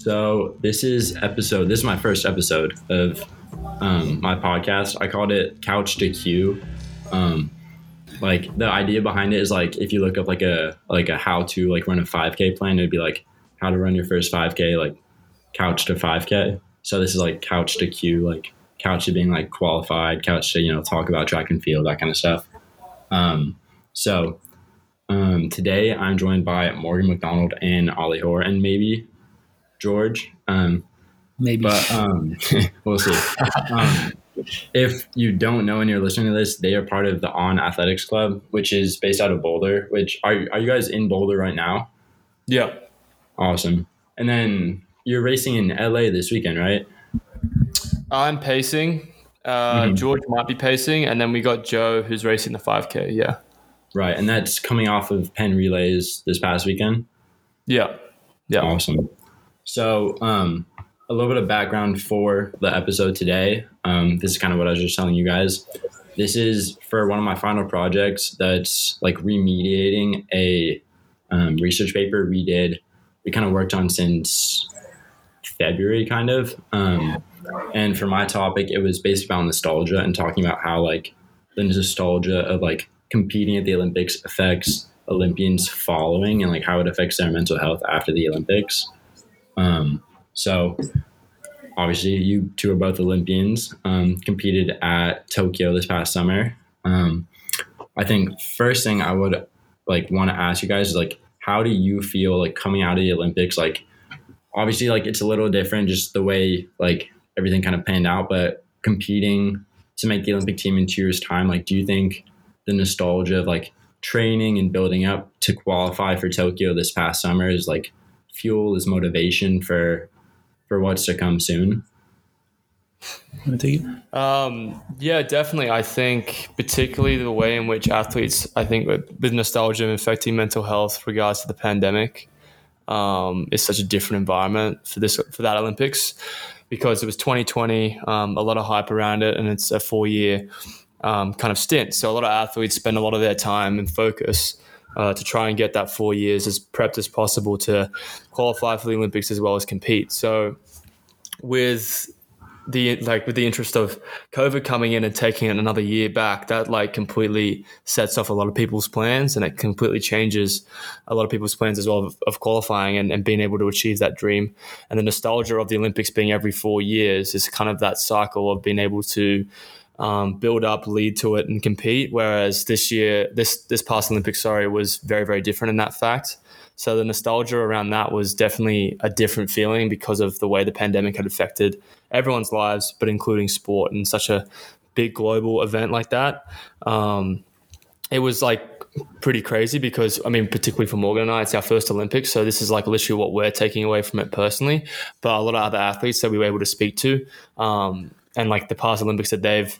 So this is episode. This is my first episode of um, my podcast. I called it Couch to Q. Um, like the idea behind it is like if you look up like a like a how to like run a 5K plan, it'd be like how to run your first 5K, like couch to 5K. So this is like couch to Q, like couch to being like qualified, couch to you know talk about track and field, that kind of stuff. Um, so um, today I'm joined by Morgan McDonald and Ollie Hoare and maybe George. Um, Maybe. but um, we'll see. Um, if you don't know and you're listening to this, they are part of the On Athletics Club, which is based out of Boulder. Which are are you guys in Boulder right now? Yeah. Awesome. And then you're racing in LA this weekend, right? I'm pacing. Uh, Mhm. George might be pacing, and then we got Joe who's racing the 5K. Yeah. Right, and that's coming off of Penn Relays this past weekend. Yeah. Yeah. Awesome. So, um, a little bit of background for the episode today. Um, this is kind of what I was just telling you guys. This is for one of my final projects that's like remediating a um, research paper we did, we kind of worked on since February, kind of. Um, and for my topic, it was basically about nostalgia and talking about how like the nostalgia of like competing at the Olympics affects Olympians following and like how it affects their mental health after the Olympics. Um, so obviously you two are both Olympians, um, competed at Tokyo this past summer. Um, I think first thing I would like want to ask you guys is like, how do you feel like coming out of the Olympics? Like, obviously, like it's a little different, just the way like everything kind of panned out, but competing to make the Olympic team in two years' time, like, do you think the nostalgia of like training and building up to qualify for Tokyo this past summer is like fuel, is motivation for for what's to come soon? Wanna take it? Um, yeah, definitely. I think particularly the way in which athletes, I think with, with nostalgia and affecting mental health regards to the pandemic, um, is such a different environment for this for that Olympics because it was 2020, um, a lot of hype around it, and it's a four year um, kind of stint. So a lot of athletes spend a lot of their time and focus. Uh, to try and get that four years as prepped as possible to qualify for the Olympics as well as compete. So, with the like with the interest of COVID coming in and taking it another year back, that like completely sets off a lot of people's plans and it completely changes a lot of people's plans as well of, of qualifying and, and being able to achieve that dream. And the nostalgia of the Olympics being every four years is kind of that cycle of being able to um, build up, lead to it, and compete. Whereas this year, this this past Olympics, sorry, was very very different in that fact. So the nostalgia around that was definitely a different feeling because of the way the pandemic had affected everyone's lives, but including sport and such a big global event like that. Um, it was like pretty crazy because I mean, particularly for Morgan and I, it's our first Olympics, so this is like literally what we're taking away from it personally. But a lot of other athletes that we were able to speak to, um, and like the past Olympics that they've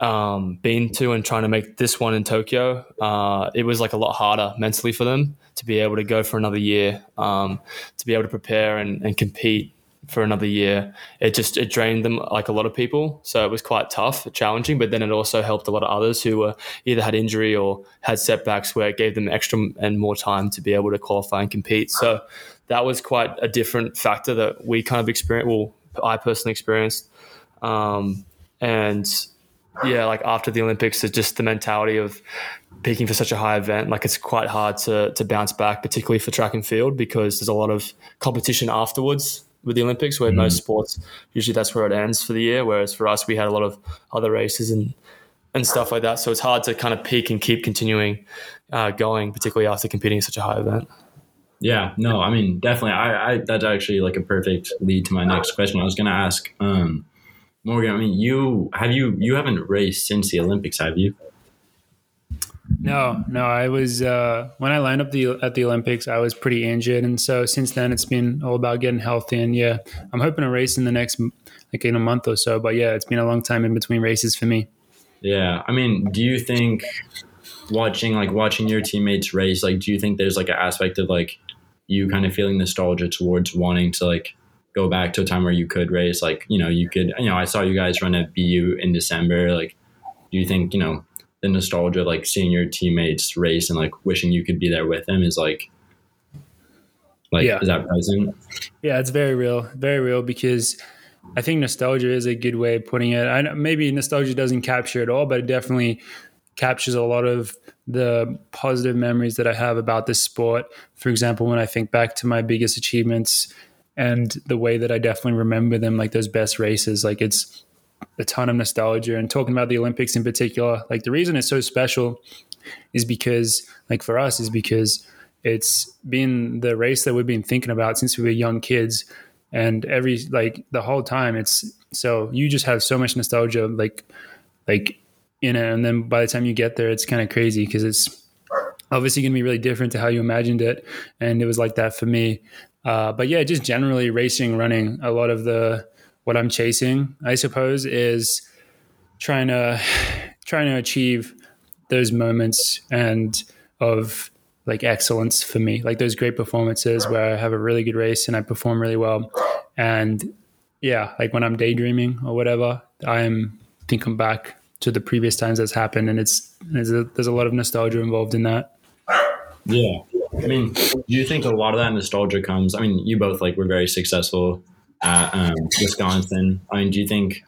um, been to and trying to make this one in Tokyo, uh, it was like a lot harder mentally for them to be able to go for another year, um, to be able to prepare and, and compete for another year. It just it drained them like a lot of people, so it was quite tough, challenging. But then it also helped a lot of others who were either had injury or had setbacks where it gave them extra and more time to be able to qualify and compete. So that was quite a different factor that we kind of experienced. Well, I personally experienced. Um, and yeah, like after the Olympics, it's just the mentality of peaking for such a high event. Like it's quite hard to to bounce back, particularly for track and field, because there's a lot of competition afterwards with the Olympics. Where most sports usually that's where it ends for the year. Whereas for us, we had a lot of other races and and stuff like that. So it's hard to kind of peak and keep continuing uh, going, particularly after competing at such a high event. Yeah, no, I mean, definitely. I, I that's actually like a perfect lead to my next question. I was going to ask, um, Morgan. I mean, you have you you haven't raced since the Olympics, have you? No, no. I was uh, when I lined up the at the Olympics. I was pretty injured, and so since then it's been all about getting healthy. And yeah, I'm hoping to race in the next like in a month or so. But yeah, it's been a long time in between races for me. Yeah, I mean, do you think watching like watching your teammates race, like, do you think there's like an aspect of like you kind of feeling nostalgia towards wanting to like go back to a time where you could race? Like, you know, you could, you know, I saw you guys run at BU in December. Like, do you think you know the nostalgia of like seeing your teammates race and like wishing you could be there with them is like Like, Yeah. is that present? Yeah, it's very real, very real because I think nostalgia is a good way of putting it. I know maybe nostalgia doesn't capture it all, but it definitely captures a lot of the positive memories that I have about this sport. For example, when I think back to my biggest achievements and the way that I definitely remember them, like those best races, like it's a ton of nostalgia. And talking about the Olympics in particular, like the reason it's so special is because, like for us, is because it's been the race that we've been thinking about since we were young kids. And every like the whole time it's so you just have so much nostalgia like like in it. And then by the time you get there it's kind of crazy because it's obviously going to be really different to how you imagined it. And it was like that for me uh, but yeah just generally racing running a lot of the what i'm chasing i suppose is trying to trying to achieve those moments and of like excellence for me like those great performances where i have a really good race and i perform really well and yeah like when i'm daydreaming or whatever i'm thinking back to the previous times that's happened and it's there's a, there's a lot of nostalgia involved in that Yeah. I mean, do you think a lot of that nostalgia comes? I mean, you both like were very successful at um, Wisconsin. I mean, do you think,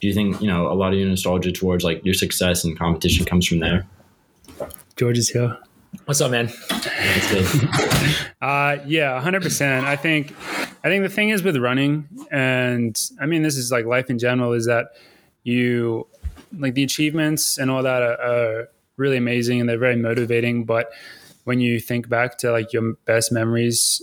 do you think you know a lot of your nostalgia towards like your success and competition comes from there? george is here What's up, man? That's good. Uh, yeah, hundred percent. I think, I think the thing is with running, and I mean this is like life in general, is that you like the achievements and all that are, are really amazing and they're very motivating. But when you think back to like your best memories,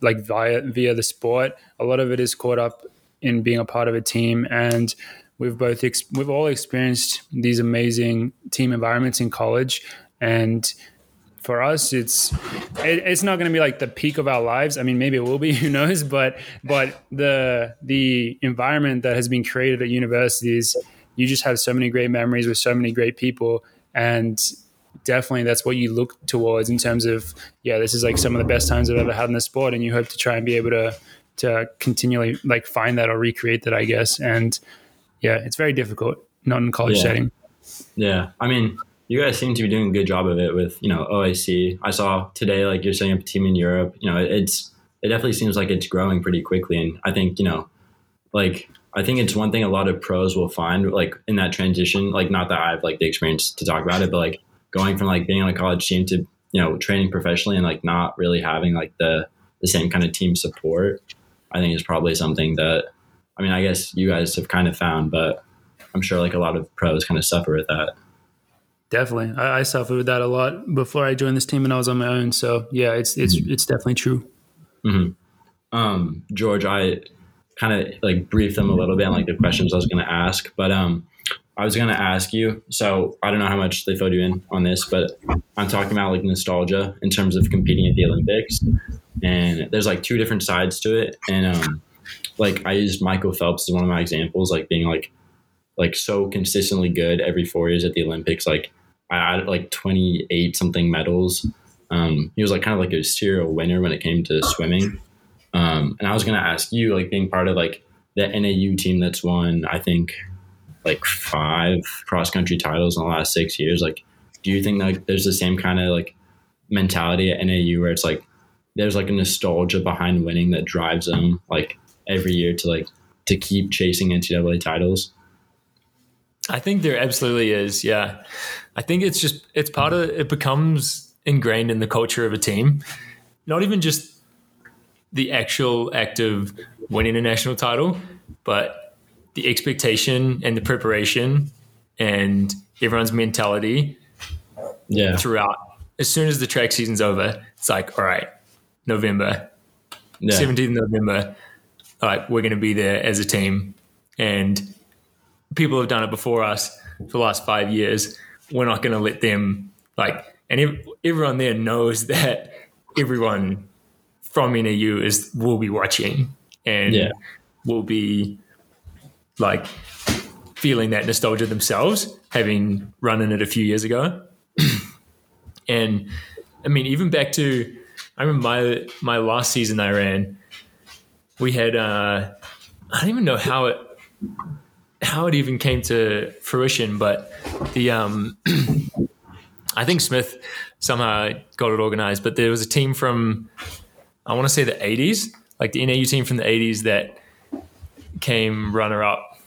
like via via the sport, a lot of it is caught up in being a part of a team. And. We've both ex- we've all experienced these amazing team environments in college, and for us it's it, it's not going to be like the peak of our lives. I mean maybe it will be who knows? But but the the environment that has been created at universities you just have so many great memories with so many great people. And definitely that's what you look towards in terms of yeah this is like some of the best times i've ever had in the sport and you hope to try and be able to to continually like find that or recreate that i guess and yeah it's very difficult not in college Yeah. setting Yeah, I mean, you guys seem to be doing a good job of it with you know OAC. I saw today like you're setting up a team in Europe. You know, it's it definitely seems like it's growing pretty quickly, and I think you know, like I think it's one thing a lot of pros will find like in that transition. Like, not that I have like the experience to talk about it, but like going from like being on a college team to you know training professionally and like not really having like the the same kind of team support. I think is probably something that I mean, I guess you guys have kind of found, but I'm sure like a lot of pros kind of suffer with that. Definitely, I, I suffered with that a lot before I joined this team, and I was on my own. So yeah, it's it's it's definitely true. Um, George, I kind of like briefed them a little bit on like the questions I was going to ask, but um, I was to ask you. So I don't know how much they filled you in on this, but I'm talking about like nostalgia in terms of competing at the Olympics, and there's like two different sides to it, and um, like I used Michael Phelps as one of my examples, like being like like so consistently good every four years at the Olympics. Like I had like 28 something medals. Um, he was like kind of like a serial winner when it came to swimming. Um, and I was gonna ask you, like being part of like the NAU team that's won, I think, like five cross country titles in the last six years. Like, do you think like there's the same kind of like mentality at NAU where it's like there's like a nostalgia behind winning that drives them like every year to like to keep chasing NCAA titles? I think there absolutely is. Yeah. I think it's just, it's part of, it becomes ingrained in the culture of a team. Not even just the actual act of winning a national title, but the expectation and the preparation and everyone's mentality Yeah, throughout. As soon as the track season's over, it's like, all right, November, yeah, 17th November, all right, we're going to be there as a team. And people have done it before us for the last five years. We're not going to let them, like, and ev- everyone there knows that everyone from NAU is will be watching and Yeah. will be like feeling that nostalgia themselves, having run in it a few years ago. and I mean, even back to I remember my my last season I ran, we had uh, I don't even know how it how it even came to fruition, but the um, I think Smith somehow got it organized. But there was a team from I want to say the 80s, like the NAU team from the 80s that came runner up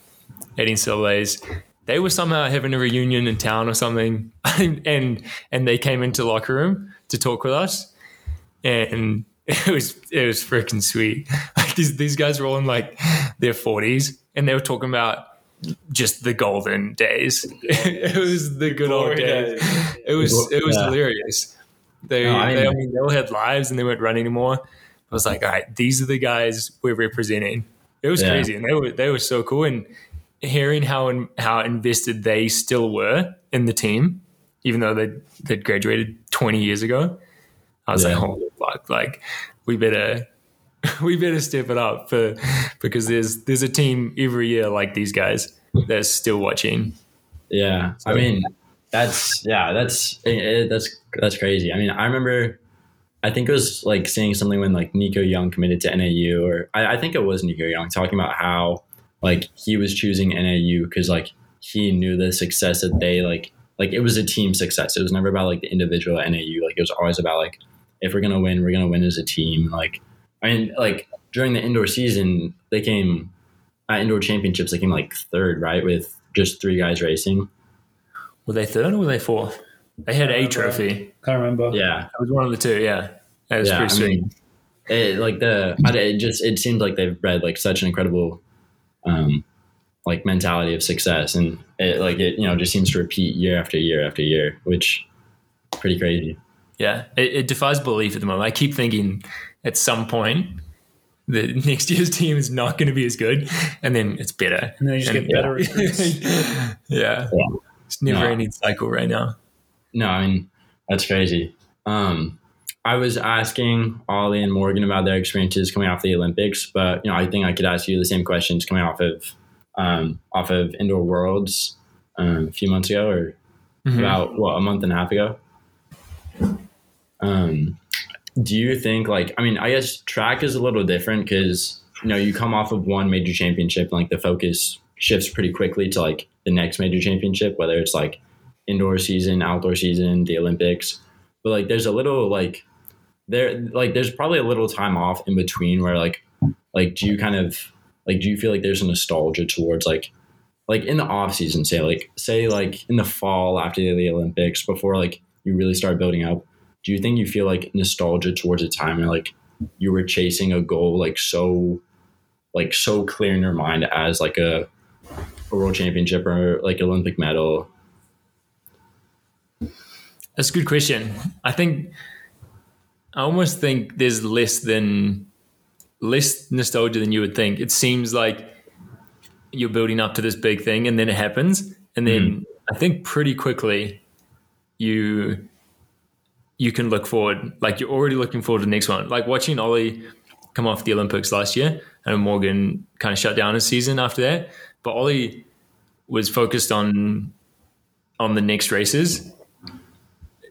at NCAA's. They were somehow having a reunion in town or something, and and they came into locker room to talk with us, and it was it was freaking sweet. Like these these guys were all in like their 40s, and they were talking about just the golden days. it was the good old days. It was it was Yeah. hilarious. They, No, I they, I mean- mean, they all had lives and they weren't running anymore. I was like, all right, these are the guys we're representing. It was Yeah. crazy, and they were they were so cool. And hearing how in, how invested they still were in the team, even though they they'd graduated twenty years ago, I was Yeah. like, holy fuck! Like, we better we better step it up for because there's there's a team every year like these guys that's still watching. Yeah, I mean, that's yeah, that's it, it- that's that's crazy. I mean, I remember, I think it was like saying something when like Nico Young committed to NAU, or I, I think it was Nico Young talking about how like he was choosing NAU because like he knew the success that they like like it was a team success. It was never about like the individual at NAU. Like it was always about like if we're gonna win, we're gonna win as a team. Like I mean, like during the indoor season, they came at indoor championships. They came like third, right, with just three guys racing. Were they third or were they fourth? They had a trophy. Can't remember. Yeah, It was one of the two. Yeah, that was yeah. pretty I sweet. mean, it, like the it just it seems like they've bred like such an incredible, um, like mentality of success, and it like it you know just seems to repeat year after year after year, which pretty crazy. Yeah, it, it defies belief at the moment. I keep thinking at some point the next year's team is not going to be as good, and then it's better. And then you just And- get better recruits. yeah. it's never No. ending cycle right now. No, I mean that's crazy. Um, I was asking Ollie and Morgan about their experiences coming off the Olympics, but you know I think I could ask you the same questions coming off of um, off of Indoor Worlds um, a few months ago, or Mhm. about what a month and a half ago. Um, do you think like I mean I guess track is a little different because you know you come off of one major championship and like the focus shifts pretty quickly to like the next major championship whether it's like indoor season outdoor season the Olympics. But like there's a little like there like there's probably a little time off in between where like like do you kind of like do you feel like there's a nostalgia towards like like in the off season say like say like in the fall after the olympics before like you really start building up do you think you feel like nostalgia towards a time where like you were chasing a goal like so like so clear in your mind as like a, a world championship or like olympic medal That's a good question. I think I almost think there's less than less nostalgia than you would think. It seems like you're building up to this big thing and then it happens and then hmm. I think pretty quickly you you can look forward like you're already looking forward to the next one. Like watching Ollie come off the Olympics last year and Morgan kind of shut down his season after that, but Ollie was focused on on the next races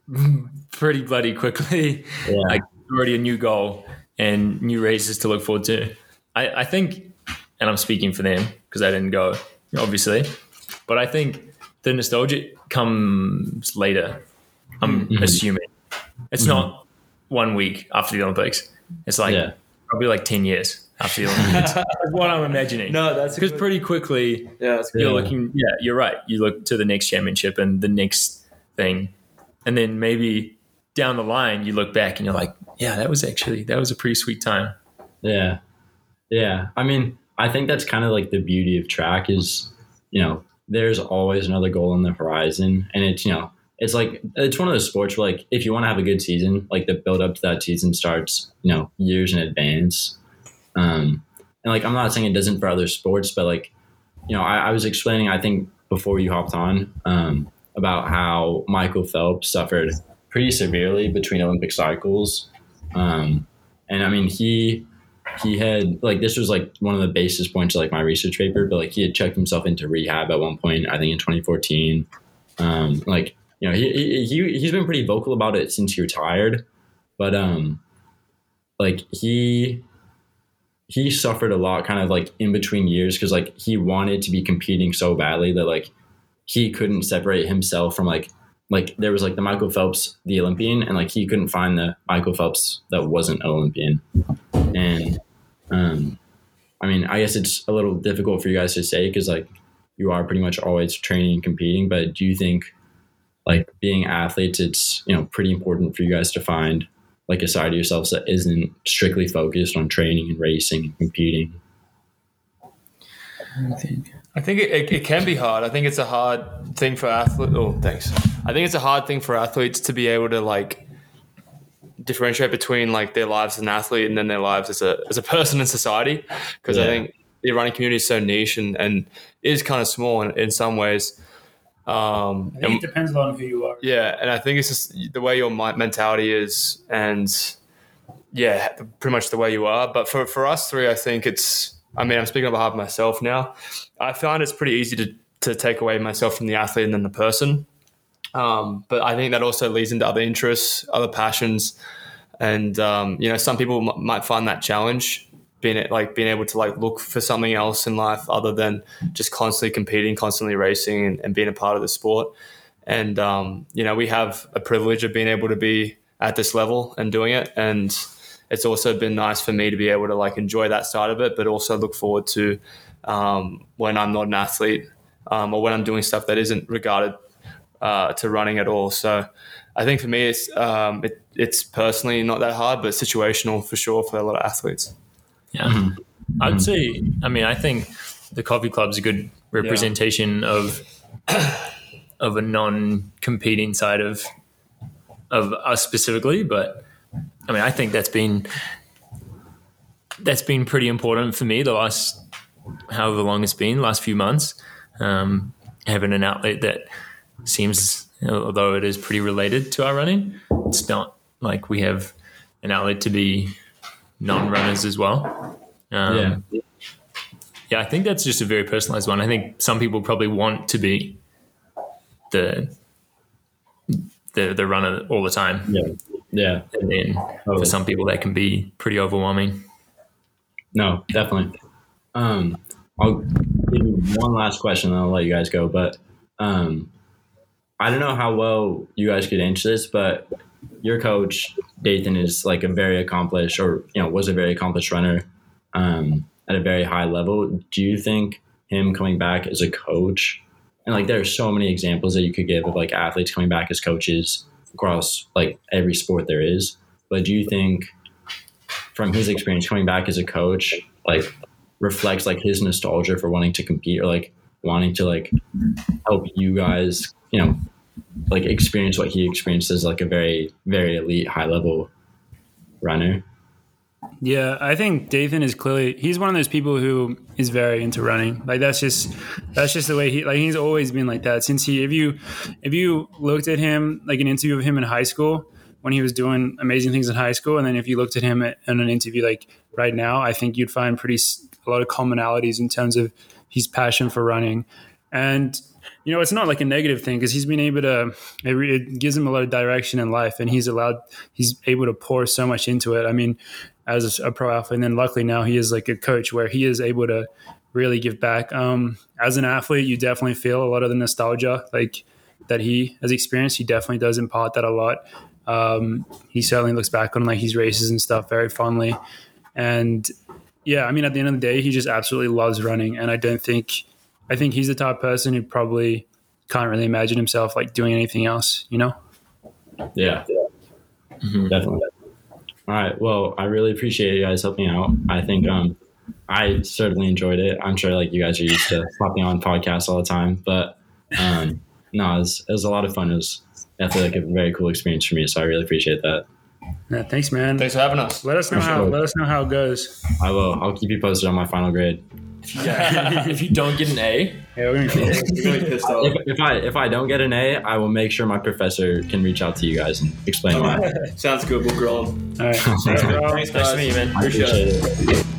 pretty bloody quickly. yeah Like already a new goal and new races to look forward to. I, I think, and I'm speaking for them because I didn't go, obviously, but I think the nostalgia comes later. I'm Mhm. assuming it's not one week after the Olympics. It's like Yeah. probably like ten years after the Olympics. That's what I'm imagining. No, that's because good- pretty quickly yeah, that's good. you're Yeah. looking yeah you're right you look to the next championship and the next thing and then maybe down the line you look back and you're like yeah that was actually that was a pretty sweet time Yeah. Yeah. I mean, I think that's kind of like the beauty of track is, you know, there's always another goal on the horizon. And it's, you know, it's like, it's one of those sports where, like, if you want to have a good season, like the build up to that season starts, you know, years in advance. Um, and like, I'm not saying it doesn't for other sports, but like, you know, I, I was explaining, I think before you hopped on, um, about how Michael Phelps suffered pretty severely between Olympic cycles. Um, and I mean, he, he had like this was like one of the basis points of like my research paper, but like he had checked himself into rehab at one point, I think in 2014. Um, like you know, he, he he he's been pretty vocal about it since he retired, but um, like he he suffered a lot, kind of like in between years, because like he wanted to be competing so badly that like he couldn't separate himself from like like there was like the Michael Phelps, the Olympian, and like he couldn't find the Michael Phelps that wasn't an Olympian. And um, I mean, I guess it's a little difficult for you guys to say because like you are pretty much always training and competing. But do you think like being athletes, it's you know pretty important for you guys to find like a side of yourselves that isn't strictly focused on training and racing and competing? I think I think it, it, it, can be hard. I think it's a hard thing for athletes. Oh, thanks. I think it's a hard thing for athletes to be able to like differentiate between like their lives as an athlete and then their lives as a as a person in society. Because yeah. I think the running community is so niche and and is kind of small in, in some ways. Um, I think and, it depends on who you are. Yeah, and I think it's just the way your mentality is, and yeah, pretty much the way you are. But for for us three, I think it's I mean, I'm speaking on behalf of myself now. I find it's pretty easy to, to take away myself from the athlete and then the person. Um, but I think that also leads into other interests, other passions, and um, you know, some people m- might find that challenge being like being able to like look for something else in life other than just constantly competing, constantly racing, and, and being a part of the sport. And um, you know, we have a privilege of being able to be at this level and doing it, and it's also been nice for me to be able to like enjoy that side of it, but also look forward to um, when I'm not an athlete um, or when I'm doing stuff that isn't regarded uh, to running at all. So I think for me, it's um, it, it's personally not that hard, but situational for sure for a lot of athletes. Yeah, mm-hmm. I'd say. I mean, I think the coffee club's a good representation yeah. of of a non-competing side of of us specifically, but I mean, I think that's been that's been pretty important for me the last however long it's been, last few months. Um, having an outlet that seems, although it is pretty related to our running, it's not like we have an outlet to be non-runners as well. Um, yeah. Yeah, I think that's just a very personalized one. I think some people probably want to be the the the runner all the time. Yeah. Yeah. And then totally. for some people, that can be pretty overwhelming. No, definitely. Um, I'll give you one last question, and I'll let you guys go. But um, I don't know how well you guys could answer this, but your coach Dathan is like a very accomplished, or you know, was a very accomplished runner um, at a very high level. Do you think him coming back as a coach, and like there are so many examples that you could give of like athletes coming back as coaches across like every sport there is. But do you think from his experience coming back as a coach, like reflects like his nostalgia for wanting to compete or like wanting to like help you guys, you know, like experience what he experienced as like a very, very elite high level runner? Yeah, I think Dathan is clearly he's one of those people who is very into running. Like that's just that's just the way he like he's always been like that since he if you if you looked at him like an interview of him in high school when he was doing amazing things in high school and then if you looked at him in an interview like right now, I think you'd find pretty a lot of commonalities in terms of his passion for running. And you know, it's not like a negative thing because he's been able to, it, it, gives him a lot of direction in life and he's allowed, he's able to pour so much into it. I mean, as a pro athlete. And then luckily now he is like a coach where he is able to really give back. Um, as an athlete, you definitely feel a lot of the nostalgia like that he has experienced. He definitely does impart that a lot. Um, he certainly looks back on like his races and stuff very fondly. And yeah, I mean, at the end of the day, he just absolutely loves running. And I don't think, I think he's the type of person who probably can't really imagine himself like doing anything else, you know? Yeah. Mm-hmm. Definitely. All right. Well, I really appreciate you guys helping out. I think um, I certainly enjoyed it. I'm sure like you guys are used to popping on podcasts all the time, but um, no, it was, it was a lot of fun. It was definitely like a very cool experience for me. So I really appreciate that. Yeah, thanks, man. Thanks for having us. Let us know how. Let us know how it goes. I will. I'll keep you posted on my final grade. Yeah. if you don't get an A, yeah, we're gonna be pissed off. If, if, I if I don't get an A, I will make sure my professor can reach out to you guys and explain why. Sounds good. We'll grow them. All right. Thanks, Thanks, Nice to meet you, man. I appreciate, appreciate it. it.